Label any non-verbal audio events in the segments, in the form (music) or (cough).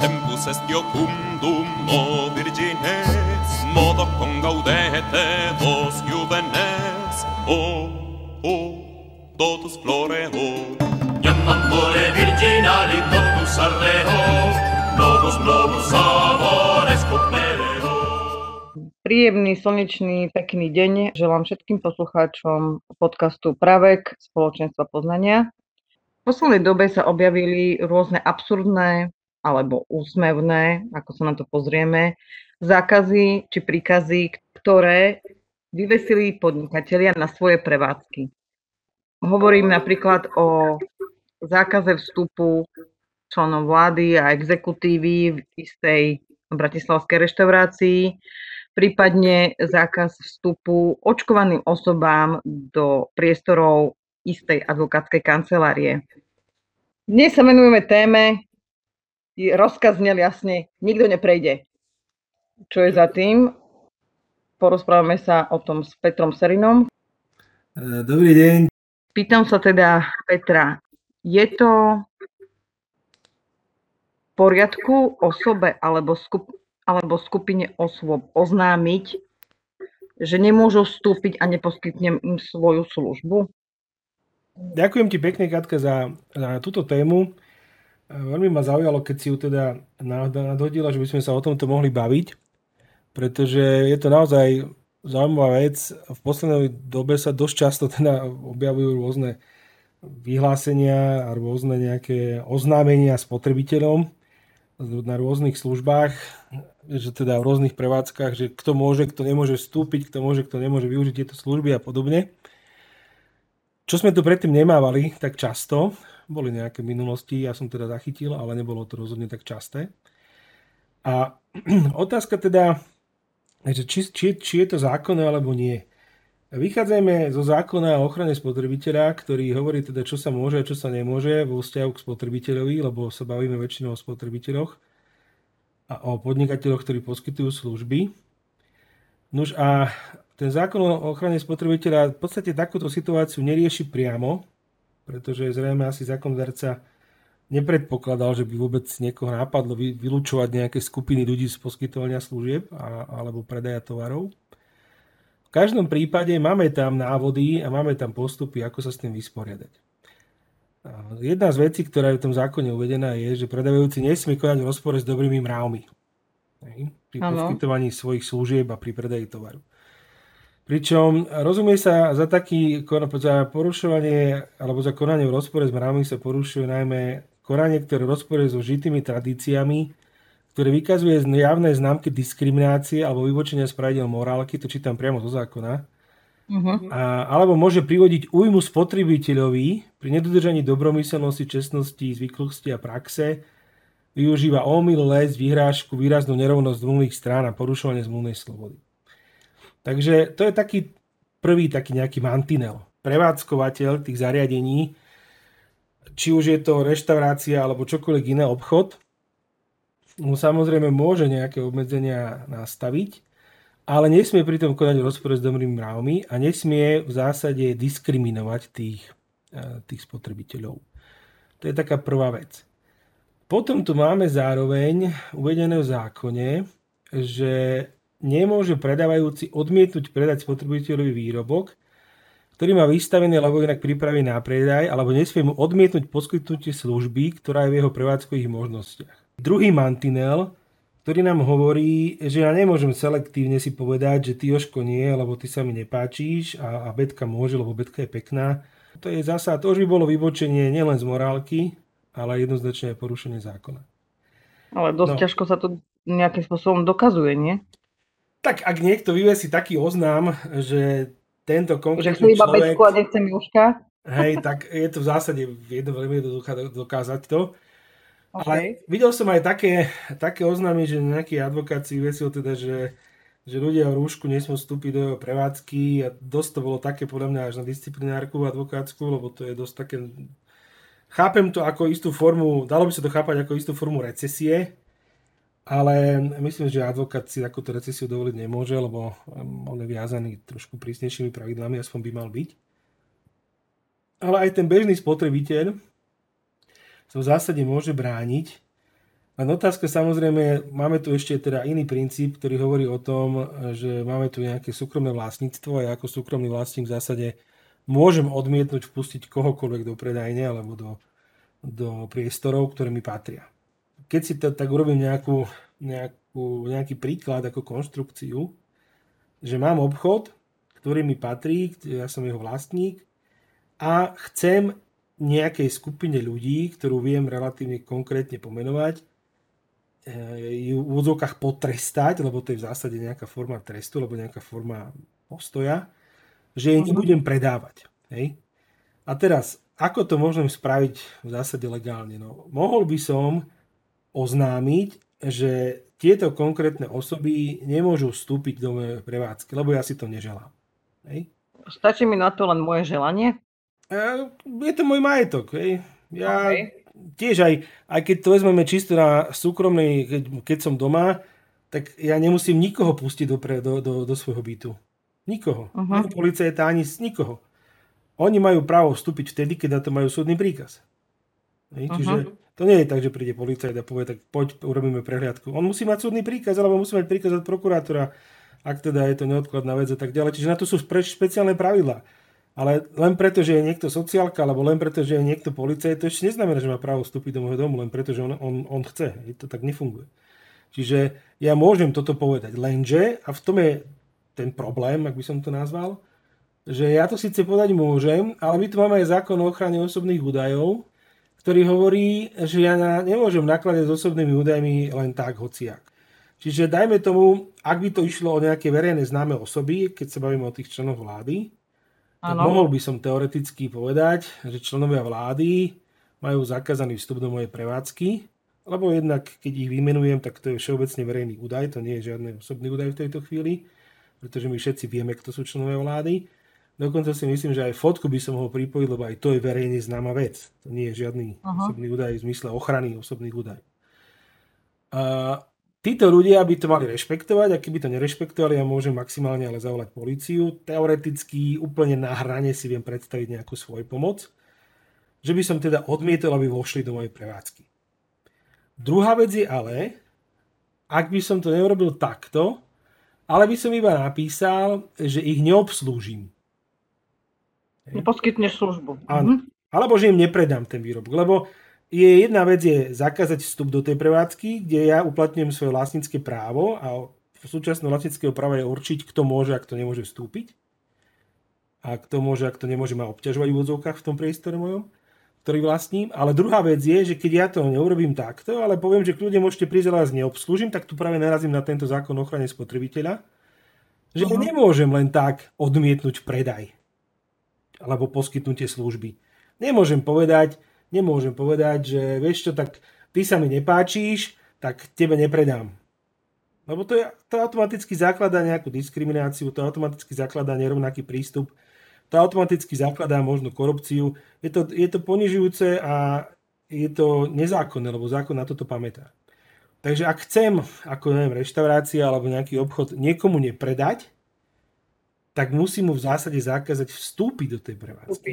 tempus est iocundum o virgines modo congaudete vos juvenes. O o totus floreo iam amore virginali totus arreo novus novus amores copereo Príjemný, slnečný, pekný deň. Želám všetkým poslucháčom podcastu Pravek spoločenstva poznania. Poslednej dobe sa objavili rôzne absurdné alebo úsmevné, ako sa na to pozrieme, zákazy či príkazy, ktoré vyvesili podnikatelia na svoje prevádzky. Hovorím napríklad o zákaze vstupu členom vlády a exekutívy v istej bratislavskej reštaurácii, prípadne zákaz vstupu očkovaným osobám do priestorov istej advokátskej kancelárie. Dnes sa venujeme téme, rozkaz znel jasne, nikto neprejde. Čo je za tým? Porozprávame sa o tom s Petrom Serinom. Dobrý deň. Pýtam sa teda Petra, je to v poriadku osobe alebo skup- alebo skupine osôb oznámiť, že nemôžu vstúpiť a neposkytnem im svoju službu? Ďakujem ti pekne, Katka, za, za túto tému. Veľmi ma zaujalo, keď si ju teda nadhodila, že by sme sa o tomto mohli baviť, pretože je to naozaj zaujímavá vec. V poslednej dobe sa dosť často teda objavujú rôzne vyhlásenia a rôzne nejaké oznámenia spotrebiteľom na rôznych službách, že teda v rôznych prevádzkach, že kto môže, kto nemôže vstúpiť, kto môže, kto nemôže využiť tieto služby a podobne. Čo sme tu predtým nemávali tak často, boli nejaké minulosti, ja som teda zachytil, ale nebolo to rozhodne tak časté. A (clears throat) otázka teda, či, či, či je to zákonné alebo nie. Vychádzajme zo zákona o ochrane spotrebiteľa, ktorý hovorí teda, čo sa môže a čo sa nemôže vo vzťahu k spotrebiteľovi, lebo sa bavíme väčšinou o spotrebiteľoch a o podnikateľoch, ktorí poskytujú služby. Nož a ten zákon o ochrane spotrebiteľa v podstate takúto situáciu nerieši priamo, pretože zrejme asi zákonodárca nepredpokladal, že by vôbec niekoho nápadlo vylúčovať nejaké skupiny ľudí z poskytovania služieb a, alebo predaja tovarov. V každom prípade máme tam návody a máme tam postupy, ako sa s tým vysporiadať. Jedna z vecí, ktorá je v tom zákone uvedená, je, že predávajúci nesmie konať v rozpore s dobrými mravmi. Pri poskytovaní svojich služieb a pri predaji tovaru. Pričom rozumie sa za taký za porušovanie alebo za konanie v rozpore s mravmi sa porušuje najmä konanie, ktoré rozporuje so žitými tradíciami, ktoré vykazuje javné známky diskriminácie alebo vyvočenia z pravidel morálky, to čítam priamo zo zákona, uh-huh. a, alebo môže privodiť újmu spotrebiteľovi pri nedodržaní dobromyselnosti, čestnosti, zvyklosti a praxe, využíva omyl, les, vyhrážku, výraznú nerovnosť zmluvných strán a porušovanie zmluvnej slobody. Takže to je taký prvý taký nejaký mantinel. Prevádzkovateľ tých zariadení, či už je to reštaurácia alebo čokoľvek iné obchod, mu samozrejme môže nejaké obmedzenia nastaviť, ale nesmie pritom konať v rozpore s dobrými mravmi a nesmie v zásade diskriminovať tých, e, tých spotrebiteľov. To je taká prvá vec. Potom tu máme zároveň uvedené v zákone, že nemôže predávajúci odmietnúť predať spotrebiteľovi výrobok, ktorý má vystavený alebo inak pripravený na predaj, alebo nesmie mu odmietnúť poskytnutie služby, ktorá je v jeho prevádzkových možnostiach. Druhý mantinel, ktorý nám hovorí, že ja nemôžem selektívne si povedať, že ty Joško nie, lebo ty sa mi nepáčíš a, a Betka môže, lebo Betka je pekná. To je zasa, to už by bolo vybočenie nielen z morálky, ale jednoznačne aj porušenie zákona. Ale dosť no. ťažko sa to nejakým spôsobom dokazuje, nie? Tak ak niekto vyvesí taký oznám, že tento konkrétny že iba človek... a nechce Miluška. Hej, tak je to v zásade jedno veľmi jednoduché dokázať to. Okay. Ale videl som aj také, také oznámy, že nejaký advokát si vyvesil teda, že, že ľudia v rúšku nesmú vstúpiť do jeho prevádzky a dosť to bolo také podľa mňa až na disciplinárku advokátsku, lebo to je dosť také... Chápem to ako istú formu, dalo by sa to chápať ako istú formu recesie, ale myslím, že advokát si takúto recesiu dovoliť nemôže, lebo on je viazaný trošku prísnejšími pravidlami, aspoň by mal byť. Ale aj ten bežný spotrebiteľ sa v zásade môže brániť Len otázka samozrejme, máme tu ešte teda iný princíp, ktorý hovorí o tom, že máme tu nejaké súkromné vlastníctvo a ja ako súkromný vlastník v zásade môžem odmietnúť vpustiť kohokoľvek do predajne alebo do, do priestorov, ktoré mi patria. Keď si to, tak urobím nejakú, nejakú, nejaký príklad ako konštrukciu, že mám obchod, ktorý mi patrí, ja som jeho vlastník a chcem nejakej skupine ľudí, ktorú viem relatívne konkrétne pomenovať, Eh, ju v úvodzovkách potrestať, lebo to je v zásade nejaká forma trestu, alebo nejaká forma postoja, že jej mhm. nebudem predávať. Hej? A teraz, ako to môžem spraviť v zásade legálne? No, mohol by som oznámiť, že tieto konkrétne osoby nemôžu vstúpiť do mojej prevádzky, lebo ja si to neželám. Hej? Stačí mi na to len moje želanie? Eh, je to môj majetok. Hej? Ja okay tiež aj, aj keď to vezmeme čisto na súkromnej, keď, keď som doma, tak ja nemusím nikoho pustiť do, do, do, do svojho bytu. Nikoho. Uh-huh. Ani policajta, ani nikoho. Oni majú právo vstúpiť vtedy, keď na to majú súdny príkaz. Uh-huh. Čiže to nie je tak, že príde policajt a povie, tak poď, urobíme prehliadku. On musí mať súdny príkaz, alebo musí mať príkaz od prokurátora, ak teda je to neodkladná vec a tak ďalej. Čiže na to sú špeciálne pravidlá. Ale len preto, že je niekto sociálka, alebo len preto, že je niekto policajt, to ešte neznamená, že má právo vstúpiť do môjho domu, len preto, že on, on, on chce. To tak nefunguje. Čiže ja môžem toto povedať, lenže, a v tom je ten problém, ak by som to nazval, že ja to síce povedať môžem, ale my tu máme aj zákon o ochrane osobných údajov, ktorý hovorí, že ja nemôžem nakladať s osobnými údajmi len tak, hociak. Čiže dajme tomu, ak by to išlo o nejaké verejné známe osoby, keď sa bavíme o tých členoch vlády, tak mohol by som teoreticky povedať, že členovia vlády majú zakázaný vstup do mojej prevádzky, lebo jednak, keď ich vymenujem, tak to je všeobecne verejný údaj, to nie je žiadny osobný údaj v tejto chvíli, pretože my všetci vieme, kto sú členovia vlády. Dokonca si myslím, že aj fotku by som mohol pripojiť, lebo aj to je verejne známa vec. To nie je žiadny Aha. osobný údaj v zmysle ochrany osobných údajov. Títo ľudia by to mali rešpektovať a keby to nerešpektovali, ja môžem maximálne ale zavolať policiu. Teoreticky úplne na hrane si viem predstaviť nejakú svoj pomoc. Že by som teda odmietol, aby vošli do mojej prevádzky. Druhá vec je ale, ak by som to neurobil takto, ale by som iba napísal, že ich neobslúžim. Neposkytneš službu. Áno. Mhm. Alebo že im nepredám ten výrobok. Lebo je jedna vec je zakázať vstup do tej prevádzky, kde ja uplatňujem svoje vlastnícke právo a súčasného vlastníckého práva je určiť, kto môže a kto nemôže vstúpiť. A kto môže a kto nemôže ma obťažovať v úvodzovkách v tom priestore mojom, ktorý vlastním. Ale druhá vec je, že keď ja to neurobím takto, ale poviem, že kľudne môžete prísť, ale vás neobslúžim, tak tu práve narazím na tento zákon o ochrane spotrebiteľa, že uh-huh. nemôžem len tak odmietnúť predaj alebo poskytnutie služby. Nemôžem povedať, nemôžem povedať, že vieš čo, tak ty sa mi nepáčíš, tak tebe nepredám. Lebo to, je, to automaticky zakladá nejakú diskrimináciu, to automaticky zakladá nerovnaký prístup, to automaticky zakladá možno korupciu. Je to, je to ponižujúce a je to nezákonné, lebo zákon na toto pamätá. Takže ak chcem, ako neviem, reštaurácia alebo nejaký obchod niekomu nepredať, tak musím mu v zásade zakázať vstúpiť do tej prevádzky.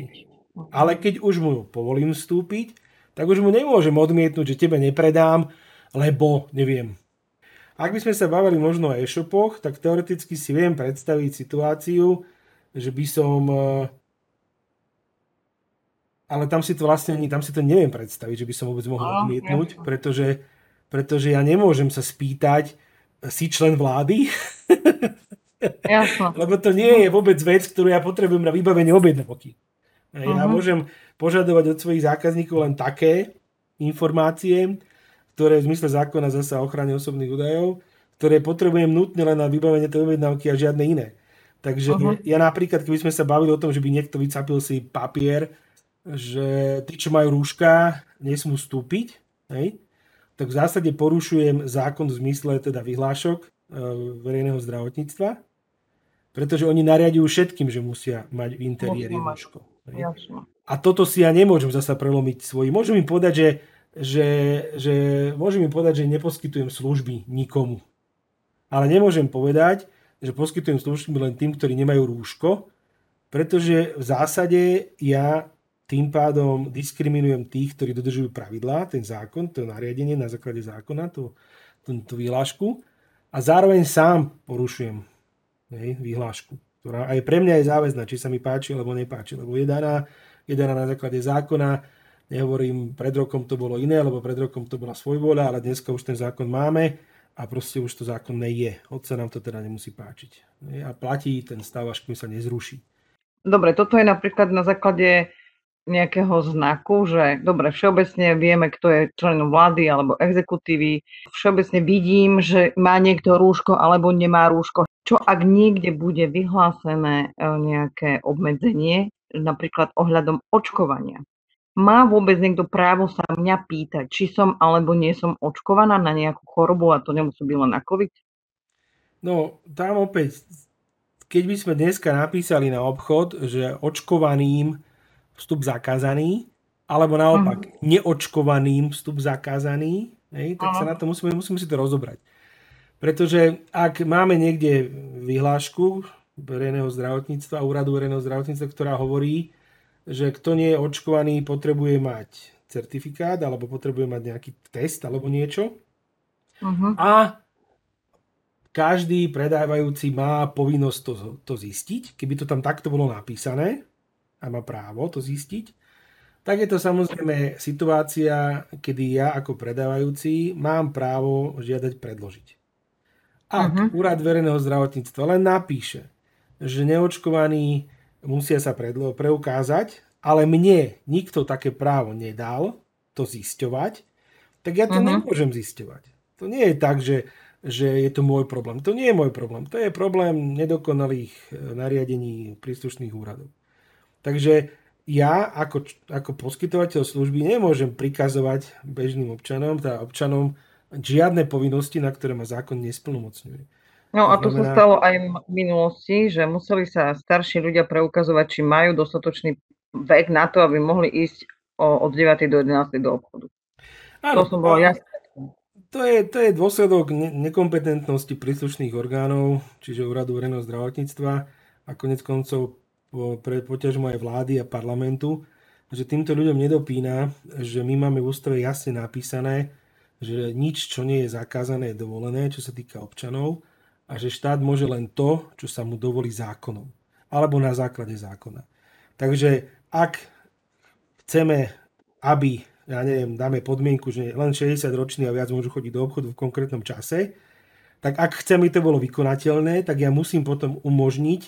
Ale keď už mu povolím vstúpiť, tak už mu nemôžem odmietnúť, že tebe nepredám, lebo neviem. Ak by sme sa bavili možno o e-shopoch, tak teoreticky si viem predstaviť situáciu, že by som... Eh, ale tam si to vlastne tam si to neviem predstaviť, že by som vôbec mohol odmietnúť, pretože, pretože ja nemôžem sa spýtať, si člen vlády? (laughs) Jasno. (laughs) Lebo to nie je vôbec vec, ktorú ja potrebujem na vybavenie objednávky. Uh-huh. Ja môžem požadovať od svojich zákazníkov len také informácie, ktoré v zmysle zákona zasa ochrane osobných údajov, ktoré potrebujem nutne len na vybavenie tej objednávky a žiadne iné. Takže uh-huh. ja napríklad, keby sme sa bavili o tom, že by niekto vycapil si papier, že tí, čo majú rúška, nesmú vstúpiť, hej, tak v zásade porušujem zákon v zmysle teda vyhlášok e, verejného zdravotníctva, pretože oni nariadujú všetkým, že musia mať v interiéri rúško. A toto si ja nemôžem zasa prelomiť svoj. Môžem im povedať, že, že, že, môžem im povedať, že neposkytujem služby nikomu. Ale nemôžem povedať, že poskytujem služby len tým, ktorí nemajú rúško, pretože v zásade ja tým pádom diskriminujem tých, ktorí dodržujú pravidlá, ten zákon, to nariadenie na základe zákona, tú, tú, tú vyhlášku a zároveň sám porušujem hej, vyhlášku, ktorá aj pre mňa je záväzná, či sa mi páči alebo nepáči, lebo je daná, je daná na základe zákona, nehovorím, pred rokom to bolo iné, lebo pred rokom to bola svojvoľa, ale dneska už ten zákon máme a proste už to zákonné je. Hoď sa nám to teda nemusí páčiť. A platí ten stav, až kým sa nezruší. Dobre, toto je napríklad na základe nejakého znaku, že dobre, všeobecne vieme, kto je členom vlády alebo exekutívy. Všeobecne vidím, že má niekto rúško alebo nemá rúško. Čo ak niekde bude vyhlásené e, nejaké obmedzenie, napríklad ohľadom očkovania? Má vôbec niekto právo sa mňa pýtať, či som alebo nie som očkovaná na nejakú chorobu a to nemusí byť len na COVID? No, tam opäť, keď by sme dneska napísali na obchod, že očkovaným vstup zakázaný, alebo naopak uh-huh. neočkovaným vstup zakázaný, hej, tak uh-huh. sa na to musíme, musíme si to rozobrať. Pretože ak máme niekde vyhlášku verejného zdravotníctva, úradu verejného zdravotníctva, ktorá hovorí, že kto nie je očkovaný, potrebuje mať certifikát alebo potrebuje mať nejaký test alebo niečo. Uh-huh. A každý predávajúci má povinnosť to, to zistiť. Keby to tam takto bolo napísané, a má právo to zistiť, tak je to samozrejme situácia, kedy ja ako predávajúci mám právo žiadať predložiť. Ak uh-huh. úrad verejného zdravotníctva len napíše, že neočkovaní musia sa predlo- preukázať, ale mne nikto také právo nedal to zisťovať, tak ja to uh-huh. nemôžem zisťovať. To nie je tak, že, že je to môj problém. To nie je môj problém. To je problém nedokonalých eh, nariadení príslušných úradov. Takže ja ako, ako poskytovateľ služby nemôžem prikazovať bežným občanom, teda občanom žiadne povinnosti, na ktoré ma zákon nesplnomocňuje. No a to znamená... sa stalo aj v minulosti, že museli sa starší ľudia preukazovať, či majú dostatočný vek na to, aby mohli ísť od 9. do 11. do obchodu. Áno, to som bolo jasné. To je, to je dôsledok nekompetentnosti príslušných orgánov, čiže úradu verejného zdravotníctva a konec koncov pre poťažmo aj vlády a parlamentu, že týmto ľuďom nedopína, že my máme v ústave jasne napísané, že nič, čo nie je zakázané, je dovolené, čo sa týka občanov a že štát môže len to, čo sa mu dovolí zákonom alebo na základe zákona. Takže ak chceme, aby, ja neviem, dáme podmienku, že len 60 roční a viac môžu chodiť do obchodu v konkrétnom čase, tak ak chceme, to bolo vykonateľné, tak ja musím potom umožniť,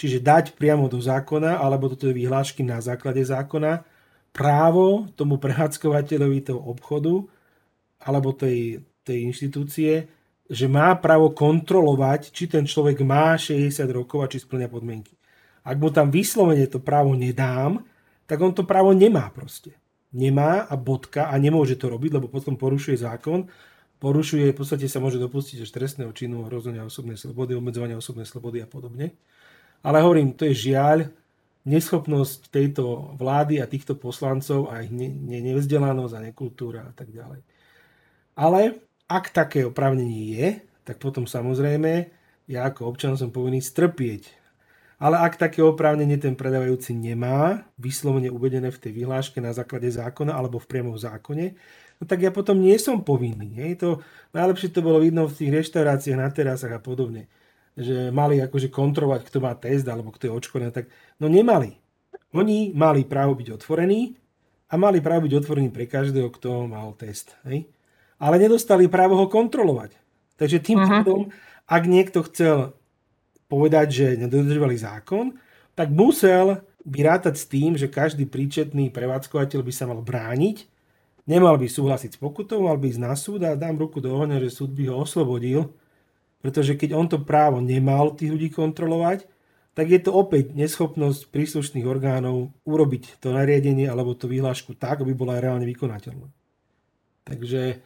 čiže dať priamo do zákona alebo do tej vyhlášky na základe zákona právo tomu prehádzkovateľovi toho obchodu alebo tej, tej inštitúcie, že má právo kontrolovať, či ten človek má 60 rokov a či splňa podmienky. Ak mu tam vyslovene to právo nedám, tak on to právo nemá proste. Nemá a bodka a nemôže to robiť, lebo potom porušuje zákon. Porušuje, v podstate sa môže dopustiť až trestného činu hrozenia osobnej slobody, obmedzovania osobnej slobody a podobne. Ale hovorím, to je žiaľ, neschopnosť tejto vlády a týchto poslancov a ich ne, ne, nevzdelanosť a nekultúra a tak ďalej. Ale ak také oprávnenie je, tak potom samozrejme ja ako občan som povinný strpieť. Ale ak také oprávnenie ten predávajúci nemá, vyslovene uvedené v tej vyhláške na základe zákona alebo v priamom zákone, no tak ja potom nie som povinný. Hej. To, najlepšie to bolo vidno v tých reštauráciách na terasách a podobne že mali akože kontrolovať, kto má test alebo kto je očkorený, tak no nemali. Oni mali právo byť otvorení a mali právo byť otvorení pre každého, kto mal test. Hej? Ale nedostali právo ho kontrolovať. Takže tým uh-huh. pádom, ak niekto chcel povedať, že nedodržovali zákon, tak musel by rátať s tým, že každý príčetný prevádzkovateľ by sa mal brániť, nemal by súhlasiť s pokutou, mal by ísť na súd a dám ruku do ohňa, že súd by ho oslobodil pretože keď on to právo nemal tých ľudí kontrolovať, tak je to opäť neschopnosť príslušných orgánov urobiť to nariadenie alebo tú vyhlášku tak, aby bola reálne vykonateľná. Takže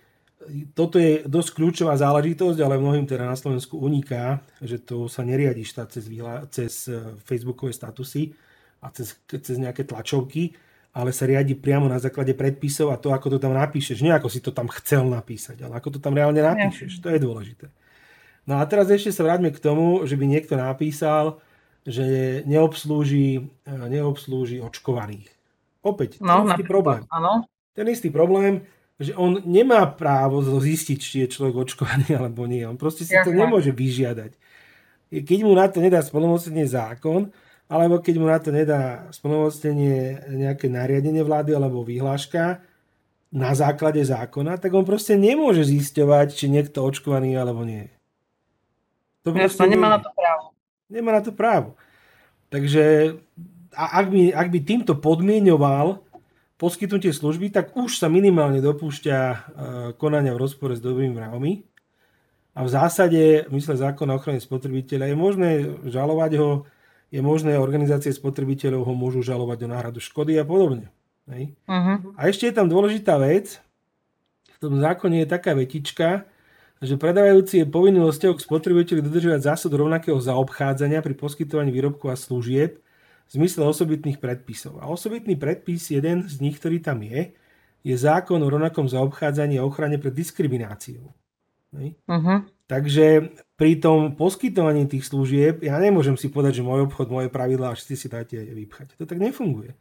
toto je dosť kľúčová záležitosť, ale mnohým teda na Slovensku uniká, že to sa neriadi štát cez, vyhla- cez e, facebookové statusy a cez, cez nejaké tlačovky, ale sa riadi priamo na základe predpisov a to, ako to tam napíšeš. Nie ako si to tam chcel napísať, ale ako to tam reálne napíšeš. To je dôležité. No a teraz ešte sa vráťme k tomu, že by niekto napísal, že neobslúži, neobslúži očkovaných. Opäť, ten No, istý problém. áno. Ten istý problém, že on nemá právo zistiť, či je človek očkovaný (laughs) alebo nie. On proste si to Jasné. nemôže vyžiadať. Keď mu na to nedá splnomocnenie zákon, alebo keď mu na to nedá splnomocnenie nejaké nariadenie vlády alebo vyhláška na základe zákona, tak on proste nemôže zisťovať, či niekto očkovaný alebo nie. To proste nemá na to právo. Nemá na to právo. Takže a ak, by, ak by týmto podmienoval poskytnutie služby, tak už sa minimálne dopúšťa e, konania v rozpore s dobrými mravmi. A v zásade, v mysle zákona o ochrane spotrebiteľa, je možné žalovať ho, je možné, organizácie spotrebiteľov ho môžu žalovať o náhradu škody a podobne. Hej. Uh-huh. A ešte je tam dôležitá vec. V tom zákone je taká vetička, že predávajúci je povinný vo k spotrebiteľu dodržovať zásadu rovnakého zaobchádzania pri poskytovaní výrobkov a služieb v zmysle osobitných predpisov. A osobitný predpis, jeden z nich, ktorý tam je, je zákon o rovnakom zaobchádzaní a ochrane pred diskrimináciou. Uh-huh. Takže pri tom poskytovaní tých služieb ja nemôžem si povedať, že môj obchod, moje pravidlá a všetci si dáte vypchať. To tak nefunguje.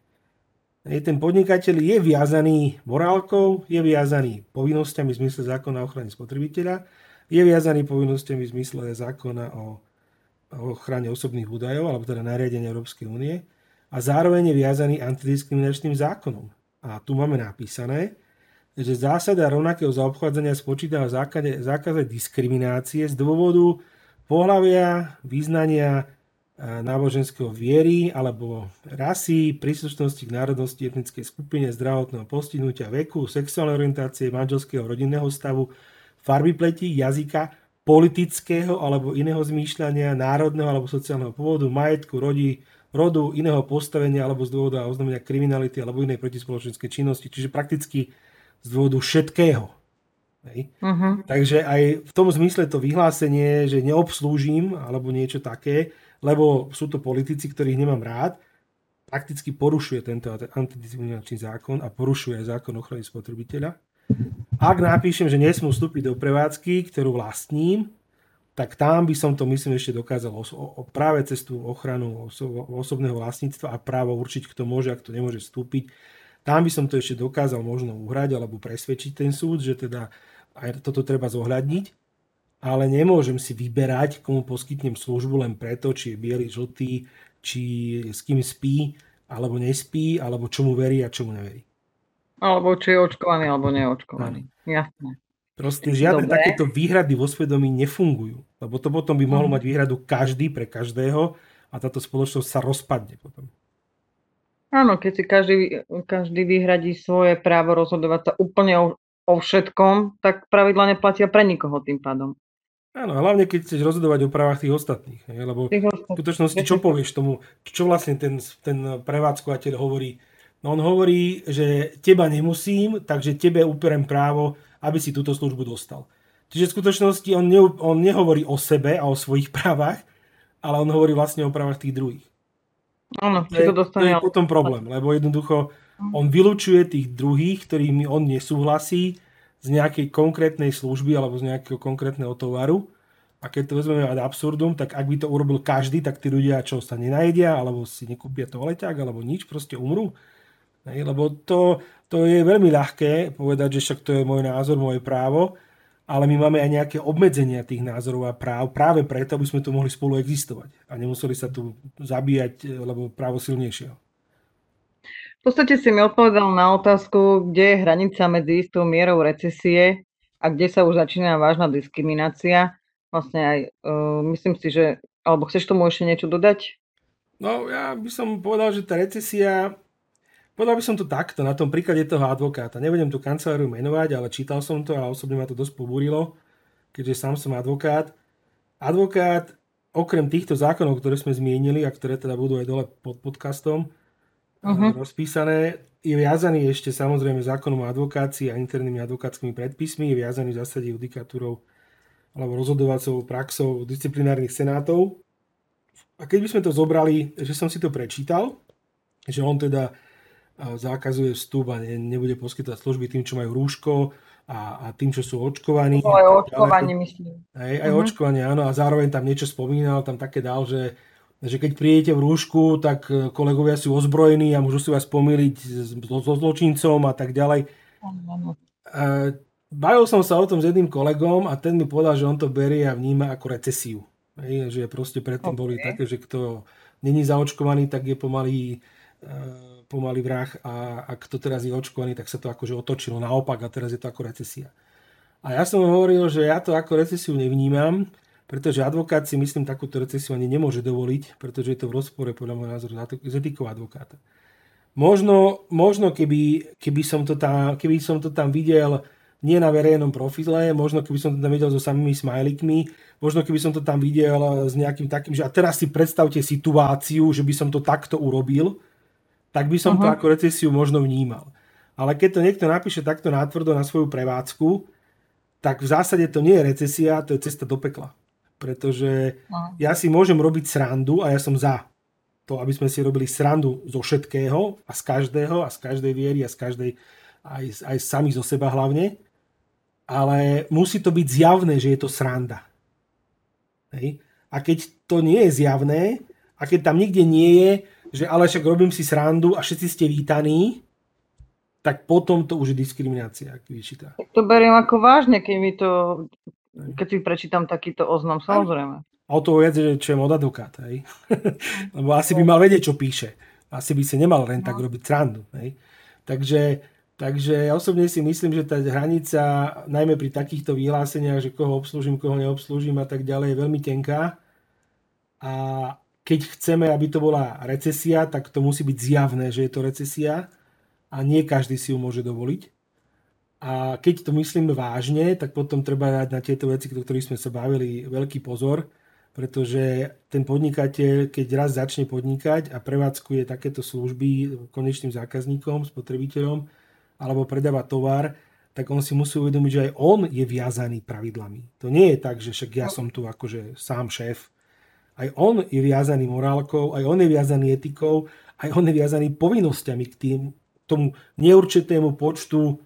Ten podnikateľ je viazaný morálkou, je viazaný povinnosťami v zmysle zákona o ochrane spotrebiteľa, je viazaný povinnosťami v zmysle zákona o, o ochrane osobných údajov, alebo teda nariadenia Európskej únie, a zároveň je viazaný antidiskriminačným zákonom. A tu máme napísané, že zásada rovnakého zaobchádzania spočíta v zákaze, zákaze diskriminácie z dôvodu pohľavia, význania, a náboženského viery alebo rasy, príslušnosti k národnosti, etnickej skupine, zdravotného postihnutia, veku, sexuálnej orientácie, manželského rodinného stavu, farby pleti, jazyka, politického alebo iného zmýšľania, národného alebo sociálneho pôvodu, majetku, rodi, rodu, iného postavenia alebo z dôvodu a oznámenia kriminality alebo inej protispoločenskej činnosti. Čiže prakticky z dôvodu všetkého. Hej. Uh-huh. Takže aj v tom zmysle to vyhlásenie, že neobslúžim alebo niečo také, lebo sú to politici, ktorých nemám rád, prakticky porušuje tento antidiskriminačný zákon a porušuje aj zákon ochrany spotrebiteľa. Ak napíšem, že nesmú vstúpiť do prevádzky, ktorú vlastním, tak tam by som to myslím ešte dokázal o, práve cez tú ochranu oso, osobného vlastníctva a právo určiť, kto môže a kto nemôže vstúpiť. Tam by som to ešte dokázal možno uhrať alebo presvedčiť ten súd, že teda aj toto treba zohľadniť, ale nemôžem si vyberať, komu poskytnem službu len preto, či je biely, žltý, či s kým spí, alebo nespí, alebo čomu verí a čomu neverí. Alebo či je očkovaný, alebo neočkovaný. Jasné. Proste žiadne Dobre. takéto výhrady vo svedomí nefungujú, lebo to potom by mohol Mhm. mať výhradu každý pre každého a táto spoločnosť sa rozpadne potom. Áno, keď si každý, každý vyhradí svoje právo rozhodovať sa úplne o, o všetkom, tak pravidla neplatia pre nikoho tým pádom. Áno, hlavne keď chceš rozhodovať o právach tých ostatných, hej, lebo v skutočnosti čo povieš tomu, čo vlastne ten, ten prevádzkovateľ hovorí? No on hovorí, že teba nemusím, takže tebe uperem právo, aby si túto službu dostal. Čiže v skutočnosti on, ne, on nehovorí o sebe a o svojich (laughs) právach, ale on hovorí vlastne o právach tých druhých. Áno, To je, to to dostane. je potom problém, lebo jednoducho on vylučuje tých druhých, ktorými on nesúhlasí z nejakej konkrétnej služby alebo z nejakého konkrétneho tovaru. A keď to vezmeme ad absurdum, tak ak by to urobil každý, tak tí ľudia čo sa nenajedia, alebo si nekúpia toaleťák, alebo nič, proste umrú. Hej, lebo to, to je veľmi ľahké povedať, že však to je môj názor, moje právo, ale my máme aj nejaké obmedzenia tých názorov a práv práve preto, aby sme tu mohli spolu existovať a nemuseli sa tu zabíjať, lebo právo silnejšieho. V podstate si mi odpovedal na otázku, kde je hranica medzi istou mierou recesie a kde sa už začína vážna diskriminácia. Vlastne aj, uh, myslím si, že, alebo chceš tomu ešte niečo dodať? No ja by som povedal, že tá recesia, povedal by som to takto, na tom príklade toho advokáta. Nebudem tú kanceláriu menovať, ale čítal som to a osobne ma to dosť pobúrilo, keďže sám som advokát. Advokát, okrem týchto zákonov, ktoré sme zmienili a ktoré teda budú aj dole pod podcastom, Mhm. rozpísané. Je viazaný ešte samozrejme zákonom o advokácii a internými advokátskymi predpismi, je viazaný v zásade judikatúrou alebo rozhodovacou praxou disciplinárnych senátov. A keď by sme to zobrali, že som si to prečítal, že on teda a, zakazuje vstup a ne, nebude poskytovať služby tým, čo majú rúško a, a tým, čo sú očkovaní. To aj o očkovaní, myslím. Hej, aj Mhm. očkovanie, áno, a zároveň tam niečo spomínal, tam také dal, že že keď prídete v rúšku, tak e, kolegovia sú ozbrojení a môžu si vás pomýliť so zločincom a tak ďalej. Bavil som sa o tom s jedným kolegom a ten mi povedal, že on to berie a vníma ako recesiu. Hej, že proste predtým okay. boli také, že kto není zaočkovaný, tak je pomalý, e, pomalý vrah a, a kto teraz je očkovaný, tak sa to akože otočilo naopak a teraz je to ako recesia. A ja som hovoril, že ja to ako recesiu nevnímam, pretože advokát si myslím takúto recesiu ani nemôže dovoliť, pretože je to v rozpore podľa môjho názoru s etikou advokáta. Možno, možno keby, keby, som to tam, keby som to tam videl nie na verejnom profile, možno keby som to tam videl so samými smajlikmi, možno keby som to tam videl s nejakým takým, že a teraz si predstavte situáciu, že by som to takto urobil, tak by som uh-huh. to ako recesiu možno vnímal. Ale keď to niekto napíše takto nátvrdo na svoju prevádzku, tak v zásade to nie je recesia, to je cesta do pekla pretože no. ja si môžem robiť srandu a ja som za to, aby sme si robili srandu zo všetkého a z každého a z každej viery a z každej, aj, aj sami zo seba hlavne, ale musí to byť zjavné, že je to sranda. Hej. A keď to nie je zjavné a keď tam nikde nie je, že ale však robím si srandu a všetci ste vítaní, tak potom to už je diskriminácia, ak vyčíta. To beriem ako vážne, keď mi to keď si prečítam takýto oznam, samozrejme. A o to viac, že čo je mod advokát, hej? (laughs) Lebo asi by mal vedieť, čo píše. Asi by si nemal len tak no. robiť srandu, hej? Takže, takže ja osobne si myslím, že tá hranica, najmä pri takýchto vyhláseniach, že koho obslúžim, koho neobslúžim a tak ďalej, je veľmi tenká. A keď chceme, aby to bola recesia, tak to musí byť zjavné, že je to recesia a nie každý si ju môže dovoliť. A keď to myslíme vážne, tak potom treba dať na tieto veci, o ktorých sme sa bavili, veľký pozor, pretože ten podnikateľ, keď raz začne podnikať a prevádzkuje takéto služby konečným zákazníkom, spotrebiteľom, alebo predáva tovar, tak on si musí uvedomiť, že aj on je viazaný pravidlami. To nie je tak, že však ja som tu akože sám šéf. Aj on je viazaný morálkou, aj on je viazaný etikou, aj on je viazaný povinnosťami k tým, tomu neurčitému počtu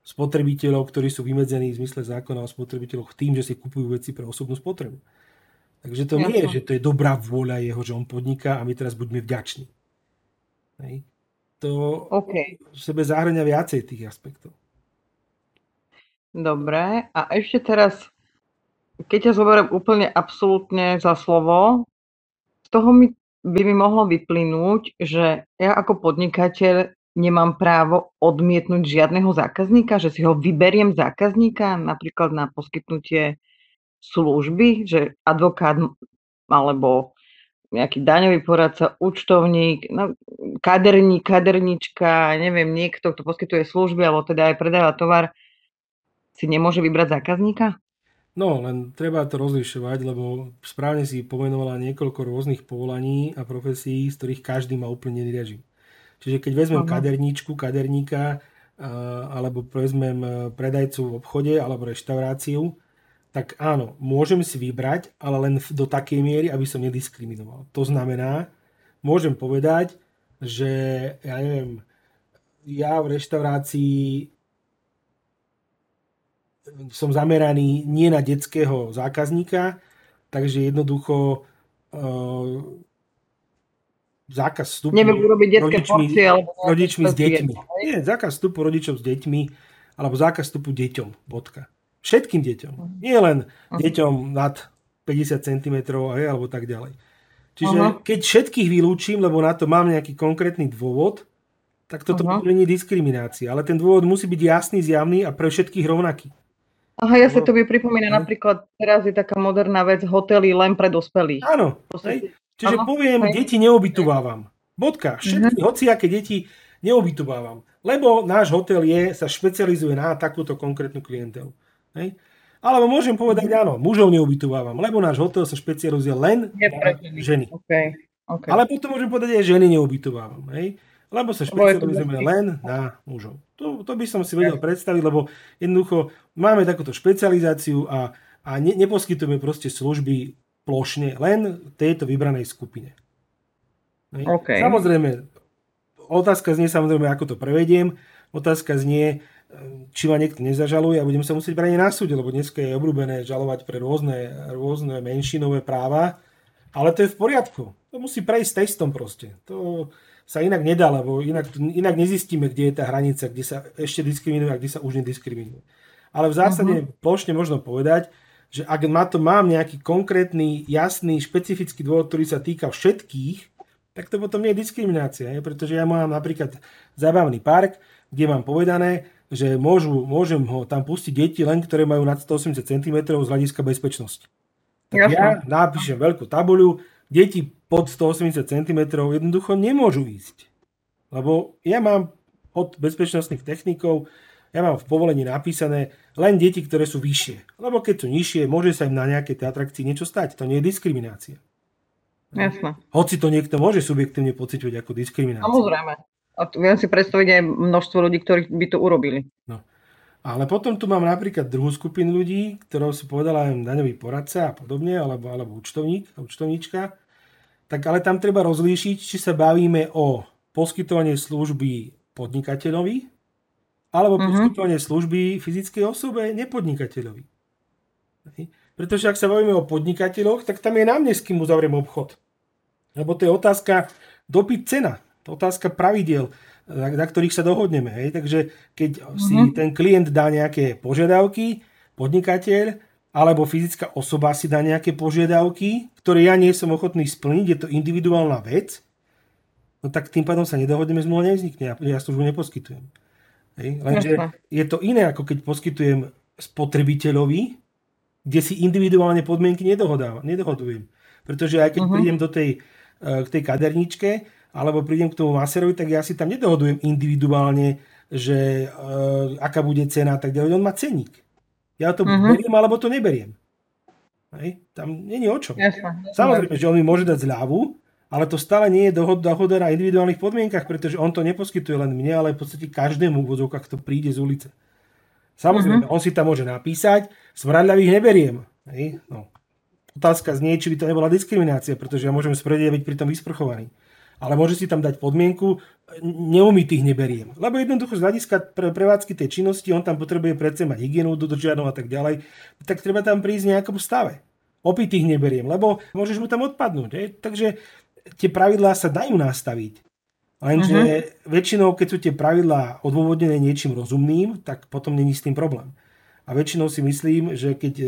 spotrebiteľov, ktorí sú vymedzení v zmysle zákona o spotrebiteľoch tým, že si kupujú veci pre osobnú spotrebu. Takže to nie je, že to je dobrá vôľa jeho, že on podniká a my teraz buďme vďační. Hej. To okay. v sebe zahrania viacej tých aspektov. Dobre. A ešte teraz, keď ťa zoberiem úplne absolútne za slovo, z toho mi, by mi mohlo vyplynúť, že ja ako podnikateľ nemám právo odmietnúť žiadneho zákazníka, že si ho vyberiem zákazníka napríklad na poskytnutie služby, že advokát alebo nejaký daňový poradca, účtovník, no, kaderník, kadernička, neviem, niekto, kto poskytuje služby alebo teda aj predáva tovar, si nemôže vybrať zákazníka? No, len treba to rozlišovať, lebo správne si pomenovala niekoľko rôznych povolaní a profesí, z ktorých každý má úplne iný režim. Čiže keď vezmem Aha. kaderníčku, kaderníka, alebo vezmem predajcu v obchode alebo reštauráciu, tak áno, môžem si vybrať, ale len do takej miery, aby som nediskriminoval. To znamená, môžem povedať, že ja neviem, ja v reštaurácii som zameraný nie na detského zákazníka, takže jednoducho zákaz vstupu urobiť detské rodičmi, porcie, alebo rodičmi s deťmi. Nie, zákaz vstupu rodičom s deťmi alebo zákaz vstupu deťom. Bodka. Všetkým deťom. Uh-huh. Nie len uh-huh. deťom nad 50 cm alebo tak ďalej. Čiže uh-huh. keď všetkých vylúčim, lebo na to mám nejaký konkrétny dôvod, tak toto uh-huh. nie je diskriminácia. Ale ten dôvod musí byť jasný, zjavný a pre všetkých rovnaký. Aha, ja sa to by pripomína napríklad, teraz je taká moderná vec, hotely len pre dospelých. Áno, Čiže Aha, poviem, hej. deti neobytovávam. Bodka. Všetky mm-hmm. hociaké deti neobytovávam. Lebo náš hotel je, sa špecializuje na takúto konkrétnu klientelu. Hej? Alebo môžem povedať, mm-hmm. áno, mužov neobytovávam, lebo náš hotel sa špecializuje len je na ženy. Okay. Okay. Ale potom môžem povedať, že ženy neobytovávam. Hej? Lebo sa špecializujeme len na mužov. To, to by som si vedel predstaviť, lebo jednoducho máme takúto špecializáciu a, a ne, neposkytujeme proste služby plošne len tejto vybranej skupine. Okay. Samozrejme, otázka znie samozrejme, ako to prevediem. Otázka znie, či ma niekto nezažaluje a budem sa musieť brať na súde, lebo dneska je obľúbené žalovať pre rôzne, rôzne menšinové práva. Ale to je v poriadku. To musí prejsť testom proste. To sa inak nedá, lebo inak, inak nezistíme, kde je tá hranica, kde sa ešte diskriminuje a kde sa už nediskriminuje. Ale v zásade uh-huh. plošne možno povedať, že ak má to mám nejaký konkrétny, jasný, špecifický dôvod, ktorý sa týka všetkých, tak to potom nie je diskriminácia, je? pretože ja mám napríklad zábavný park, kde mám povedané, že môžu, môžem ho tam pustiť deti len, ktoré majú nad 180 cm z hľadiska bezpečnosti. Tak Jasne. ja napíšem veľkú tabuľu, deti pod 180 cm jednoducho nemôžu ísť. Lebo ja mám od bezpečnostných technikov, ja mám v povolení napísané len deti, ktoré sú vyššie. Lebo keď sú nižšie, môže sa im na nejakej tej atrakcii niečo stať. To nie je diskriminácia. Jasne. Hoci to niekto môže subjektívne pociťovať ako diskrimináciu. Samozrejme. A viem si predstaviť aj množstvo ľudí, ktorí by to urobili. No. Ale potom tu mám napríklad druhú skupinu ľudí, ktorou si povedala aj daňový poradca a podobne, alebo, alebo účtovník, účtovníčka. Tak ale tam treba rozlíšiť, či sa bavíme o poskytovanie služby podnikateľovi, alebo uh-huh. poskytovanie služby fyzickej osobe nepodnikateľovi. Pretože ak sa bavíme o podnikateľoch, tak tam je na mne, s kým uzavriem obchod. Lebo to je otázka dopyt cena, otázka pravidiel na, na ktorých sa dohodneme. Hej? Takže keď mm-hmm. si mhm. ten klient dá nejaké požiadavky, podnikateľ alebo fyzická osoba si dá nejaké požiadavky, ktoré ja nie som ochotný splniť, je to individuálna vec, no tak tým pádom sa nedohodneme, zmluva nevznikne. Ja, ja službu neposkytujem. Hej? Lenže je to iné, ako keď poskytujem spotrebiteľovi, kde si individuálne podmienky nedohodujem. Pretože aj keď uh-huh. prídem do tej, eh, k tej kaderničke alebo prídem k tomu maserovi, tak ja si tam nedohodujem individuálne, že uh, aká bude cena a tak ďalej. On má ceník. Ja to uh-huh. beriem alebo to neberiem. Hej? Tam není o čom. Jasne, Samozrejme, že on mi môže dať zľavu, ale to stále nie je dohoda, dohoda na individuálnych podmienkach, pretože on to neposkytuje len mne, ale v podstate každému v kto príde z ulice. Samozrejme, uh-huh. on si tam môže napísať, smradľavých neberiem. Hej? No. Otázka znie, či by to nebola diskriminácia, pretože ja môžem smradľavý byť pritom vysprchovaný ale môže si tam dať podmienku, neumytých neberiem. Lebo jednoducho z hľadiska pre, prevádzky tej činnosti, on tam potrebuje predsa mať hygienu dodržiavanú a tak ďalej, tak treba tam prísť v nejakom stave. Opitých neberiem, lebo môžeš mu tam odpadnúť. Je? Takže tie pravidlá sa dajú nastaviť. Lenže uh-huh. väčšinou, keď sú tie pravidlá odôvodnené niečím rozumným, tak potom není s tým problém. A väčšinou si myslím, že keď e,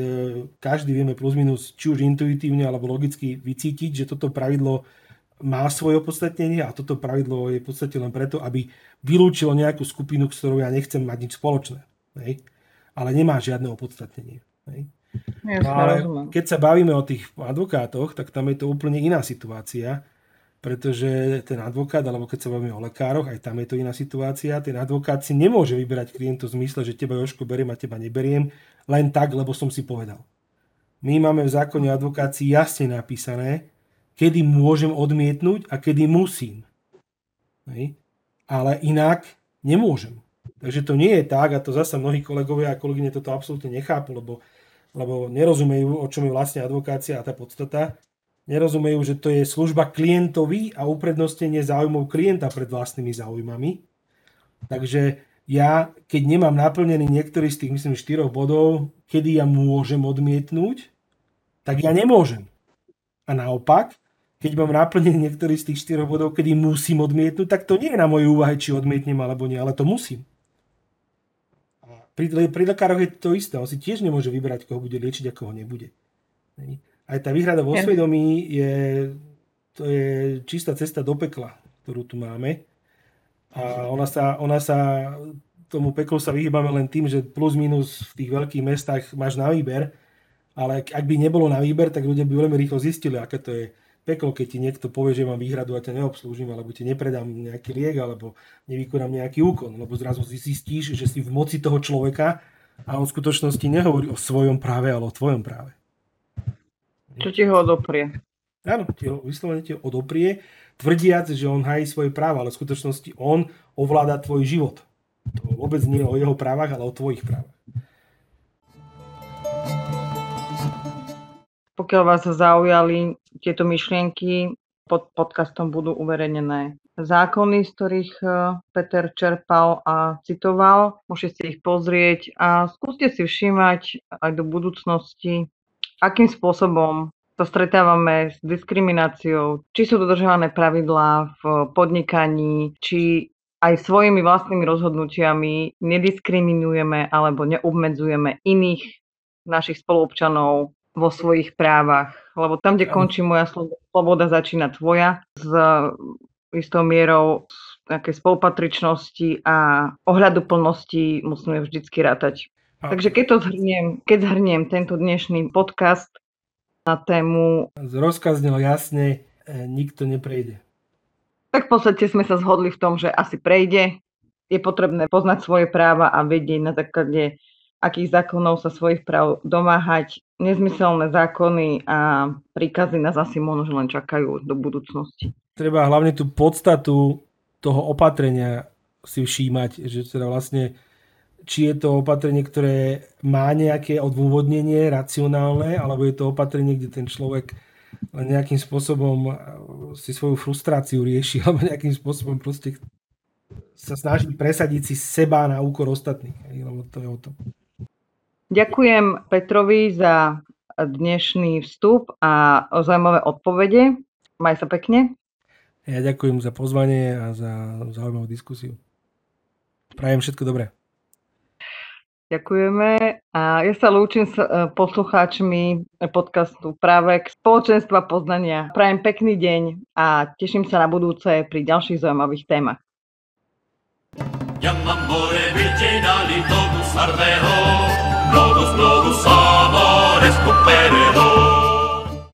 každý vieme plus minus, či už intuitívne alebo logicky vycítiť, že toto pravidlo má svoje opodstatnenie a toto pravidlo je v podstate len preto, aby vylúčilo nejakú skupinu, s ktorou ja nechcem mať nič spoločné. Hej? Ale nemá žiadne opodstatnenie. Hej? no, ale keď sa bavíme o tých advokátoch, tak tam je to úplne iná situácia, pretože ten advokát, alebo keď sa bavíme o lekároch, aj tam je to iná situácia, ten advokát si nemôže vyberať klientov v zmysle, že teba Joško beriem a teba neberiem, len tak, lebo som si povedal. My máme v zákone advokácii jasne napísané, kedy môžem odmietnúť a kedy musím. Hej. Ale inak nemôžem. Takže to nie je tak, a to zase mnohí kolegovia a kolegyne toto absolútne nechápu, lebo, lebo nerozumejú, o čom je vlastne advokácia a tá podstata. Nerozumejú, že to je služba klientovi a uprednostnenie záujmov klienta pred vlastnými záujmami. Takže ja, keď nemám naplnený niektorý z tých, myslím, štyroch bodov, kedy ja môžem odmietnúť, tak ja nemôžem. A naopak, keď mám naplnený niektorý z tých štyroch bodov, kedy musím odmietnúť, tak to nie je na mojej úvahe, či odmietnem alebo nie, ale to musím. Pri, pri lekároch je to isté. On si tiež nemôže vybrať, koho bude liečiť a koho nebude. Aj tá výhrada vo svedomí je, to je čistá cesta do pekla, ktorú tu máme. A ona sa, ona sa tomu peklu sa vyhýbame len tým, že plus minus v tých veľkých mestách máš na výber, ale ak by nebolo na výber, tak ľudia by veľmi rýchlo zistili, aké to je peklo, keď ti niekto povie, že mám výhradu a ťa neobslúžim, alebo ti nepredám nejaký liek, alebo nevykonám nejaký úkon, lebo zrazu zistíš, že si v moci toho človeka a on v skutočnosti nehovorí o svojom práve, ale o tvojom práve. Čo ti ho odoprie? Áno, ti ho, vyslovene ti ho odoprie, tvrdiac, že on hají svoje práva, ale v skutočnosti on ovláda tvoj život. To vôbec nie je o jeho právach, ale o tvojich právach. Pokiaľ vás zaujali tieto myšlienky, pod podcastom budú uverejnené zákony, z ktorých e, Peter čerpal a citoval. Môžete si ich pozrieť a skúste si všímať aj do budúcnosti, akým spôsobom sa stretávame s diskrimináciou, či sú dodržované pravidlá v podnikaní, či aj svojimi vlastnými rozhodnutiami nediskriminujeme alebo neobmedzujeme iných našich spoluobčanov vo svojich právach. Lebo tam, kde končí moja sloboda, začína tvoja s istou mierou nejakej spolupatričnosti a ohľadu plnosti musíme vždycky rátať. A... Takže keď to zhrniem, keď zhrniem tento dnešný podcast na tému... Rozkaznilo jasne, nikto neprejde. Tak v podstate sme sa zhodli v tom, že asi prejde. Je potrebné poznať svoje práva a vedieť na základe akých zákonov sa svojich práv domáhať. Nezmyselné zákony a príkazy nás asi možno len čakajú do budúcnosti. Treba hlavne tú podstatu toho opatrenia si všímať, že teda vlastne či je to opatrenie, ktoré má nejaké odôvodnenie racionálne, alebo je to opatrenie, kde ten človek nejakým spôsobom si svoju frustráciu rieši, (laughs) alebo nejakým spôsobom proste sa snaží presadiť si seba na úkor ostatných. Lebo to je o tom. Ďakujem Petrovi za dnešný vstup a zaujímavé odpovede. Maj sa pekne. Ja ďakujem za pozvanie a za zaujímavú diskusiu. Prajem všetko dobré. Ďakujeme. A ja sa lúčim s e, poslucháčmi podcastu Práve k spoločenstva poznania. Prajem pekný deň a teším sa na budúce pri ďalších zaujímavých témach. Chiamamore virginali litogu sarvero, todos los sabores con perdón.